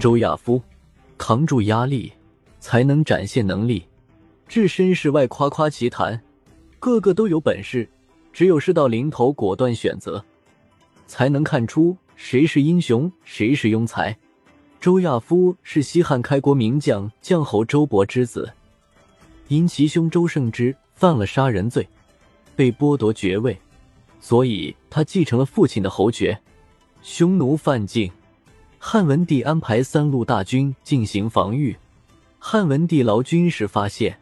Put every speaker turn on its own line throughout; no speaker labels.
周亚夫，扛住压力，才能展现能力。置身事外，夸夸其谈，个个都有本事。只有事到临头，果断选择，才能看出谁是英雄，谁是庸才。周亚夫是西汉开国名将将侯周勃之子，因其兄周胜之犯了杀人罪，被剥夺爵位，所以他继承了父亲的侯爵。匈奴犯境，汉文帝安排三路大军进行防御。汉文帝劳军时发现，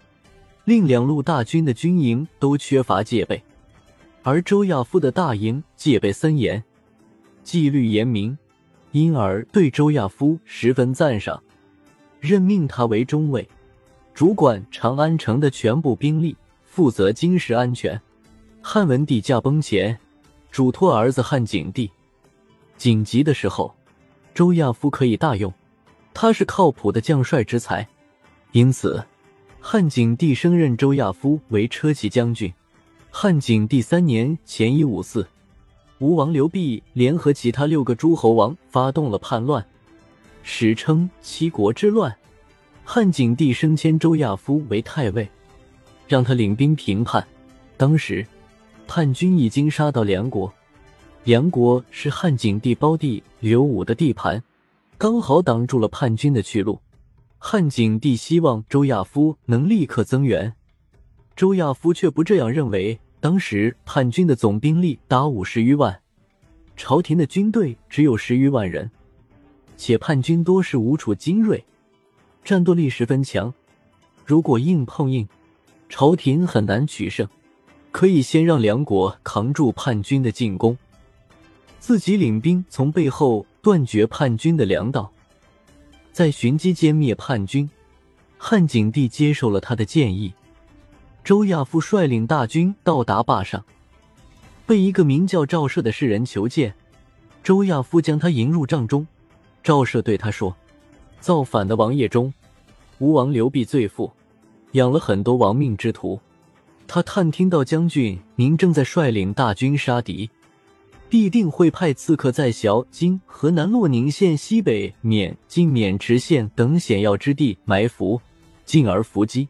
另两路大军的军营都缺乏戒备。而周亚夫的大营戒备森严，纪律严明，因而对周亚夫十分赞赏，任命他为中尉，主管长安城的全部兵力，负责京师安全。汉文帝驾崩前，嘱托儿子汉景帝，紧急的时候，周亚夫可以大用，他是靠谱的将帅之才，因此汉景帝升任周亚夫为车骑将军。汉景帝三年（前一五四），吴王刘濞联合其他六个诸侯王发动了叛乱，史称七国之乱。汉景帝升迁周亚夫为太尉，让他领兵平叛。当时叛军已经杀到梁国，梁国是汉景帝胞弟刘武的地盘，刚好挡住了叛军的去路。汉景帝希望周亚夫能立刻增援。周亚夫却不这样认为。当时叛军的总兵力达五十余万，朝廷的军队只有十余万人，且叛军多是吴楚精锐，战斗力十分强。如果硬碰硬，朝廷很难取胜。可以先让梁国扛住叛军的进攻，自己领兵从背后断绝叛军的粮道，在寻机歼灭叛军。汉景帝接受了他的建议。周亚夫率领大军到达坝上，被一个名叫赵奢的士人求见。周亚夫将他迎入帐中。赵奢对他说：“造反的王爷中，吴王刘濞最富，养了很多亡命之徒。他探听到将军您正在率领大军杀敌，必定会派刺客在辽、今河南洛宁县西北、沔、晋、渑池县等险要之地埋伏，进而伏击。”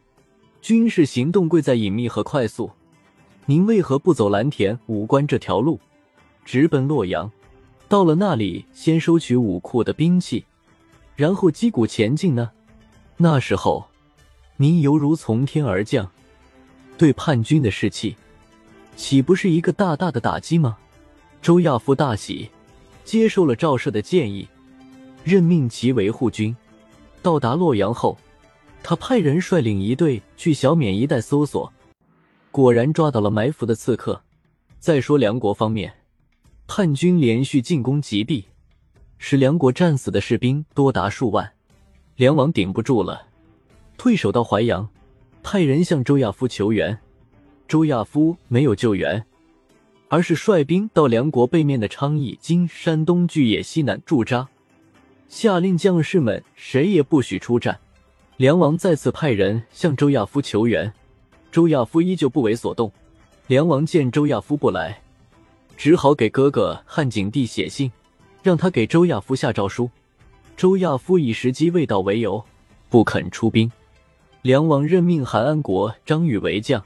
军事行动贵在隐秘和快速，您为何不走蓝田武关这条路，直奔洛阳？到了那里，先收取武库的兵器，然后击鼓前进呢？那时候，您犹如从天而降，对叛军的士气，岂不是一个大大的打击吗？周亚夫大喜，接受了赵奢的建议，任命其为护军。到达洛阳后。他派人率领一队去小缅一带搜索，果然抓到了埋伏的刺客。再说梁国方面，叛军连续进攻极地，使梁国战死的士兵多达数万，梁王顶不住了，退守到淮阳，派人向周亚夫求援。周亚夫没有救援，而是率兵到梁国背面的昌邑（今山东巨野西南）驻扎，下令将士们谁也不许出战。梁王再次派人向周亚夫求援，周亚夫依旧不为所动。梁王见周亚夫不来，只好给哥哥汉景帝写信，让他给周亚夫下诏书。周亚夫以时机未到为由，不肯出兵。梁王任命韩安国、张宇为将，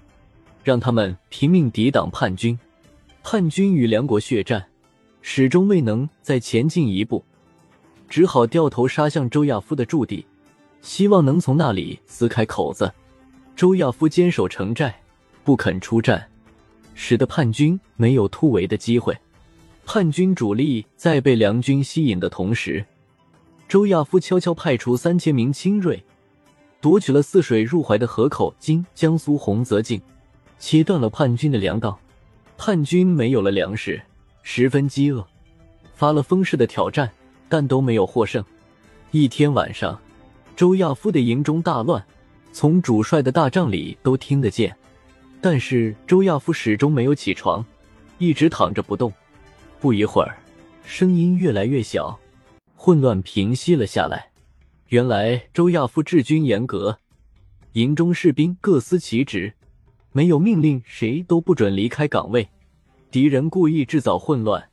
让他们拼命抵挡叛军。叛军与梁国血战，始终未能再前进一步，只好掉头杀向周亚夫的驻地。希望能从那里撕开口子。周亚夫坚守城寨，不肯出战，使得叛军没有突围的机会。叛军主力在被梁军吸引的同时，周亚夫悄悄派出三千名精锐，夺取了泗水入淮的河口（今江苏洪泽境），切断了叛军的粮道。叛军没有了粮食，十分饥饿，发了疯似的挑战，但都没有获胜。一天晚上。周亚夫的营中大乱，从主帅的大帐里都听得见。但是周亚夫始终没有起床，一直躺着不动。不一会儿，声音越来越小，混乱平息了下来。原来周亚夫治军严格，营中士兵各司其职，没有命令谁都不准离开岗位。敌人故意制造混乱，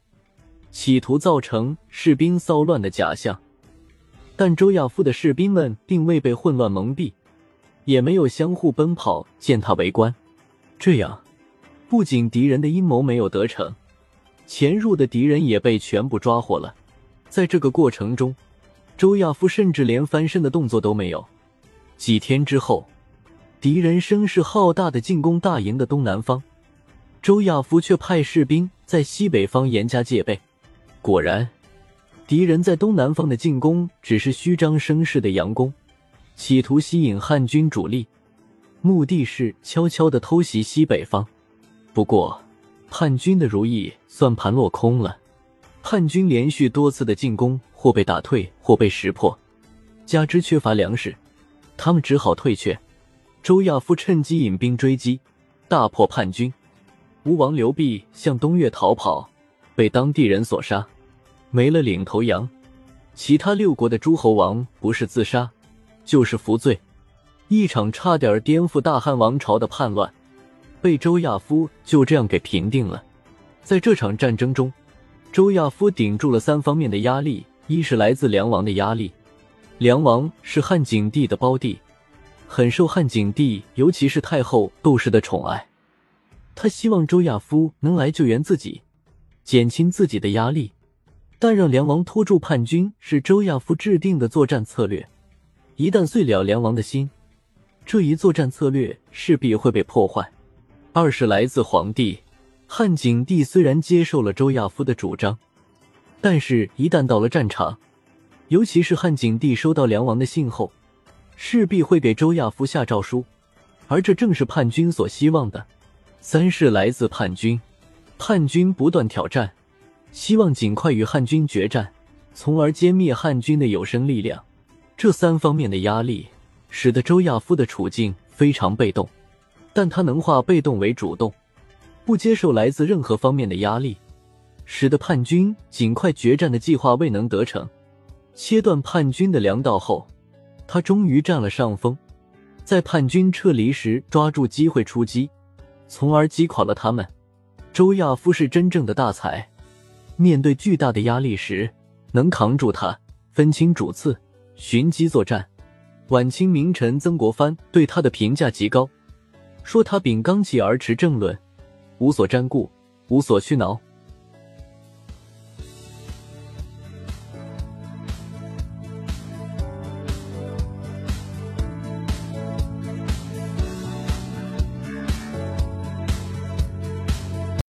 企图造成士兵骚乱的假象。但周亚夫的士兵们并未被混乱蒙蔽，也没有相互奔跑践踏围观。这样，不仅敌人的阴谋没有得逞，潜入的敌人也被全部抓获了。在这个过程中，周亚夫甚至连翻身的动作都没有。几天之后，敌人声势浩大的进攻大营的东南方，周亚夫却派士兵在西北方严加戒备。果然。敌人在东南方的进攻只是虚张声势的佯攻，企图吸引汉军主力，目的是悄悄的偷袭西北方。不过，叛军的如意算盘落空了，叛军连续多次的进攻或被打退，或被识破，加之缺乏粮食，他们只好退却。周亚夫趁机引兵追击，大破叛军。吴王刘濞向东越逃跑，被当地人所杀。没了领头羊，其他六国的诸侯王不是自杀，就是服罪。一场差点颠覆大汉王朝的叛乱，被周亚夫就这样给平定了。在这场战争中，周亚夫顶住了三方面的压力：一是来自梁王的压力，梁王是汉景帝的胞弟，很受汉景帝，尤其是太后窦氏的宠爱，他希望周亚夫能来救援自己，减轻自己的压力。但让梁王拖住叛军是周亚夫制定的作战策略，一旦碎了梁王的心，这一作战策略势必会被破坏。二是来自皇帝汉景帝，虽然接受了周亚夫的主张，但是一旦到了战场，尤其是汉景帝收到梁王的信后，势必会给周亚夫下诏书，而这正是叛军所希望的。三是来自叛军，叛军不断挑战。希望尽快与汉军决战，从而歼灭汉军的有生力量。这三方面的压力，使得周亚夫的处境非常被动。但他能化被动为主动，不接受来自任何方面的压力，使得叛军尽快决战的计划未能得逞。切断叛军的粮道后，他终于占了上风，在叛军撤离时抓住机会出击，从而击垮了他们。周亚夫是真正的大才。面对巨大的压力时，能扛住他，分清主次，寻机作战。晚清名臣曾国藩对他的评价极高，说他秉刚气而持正论，无所沾顾，无所屈挠。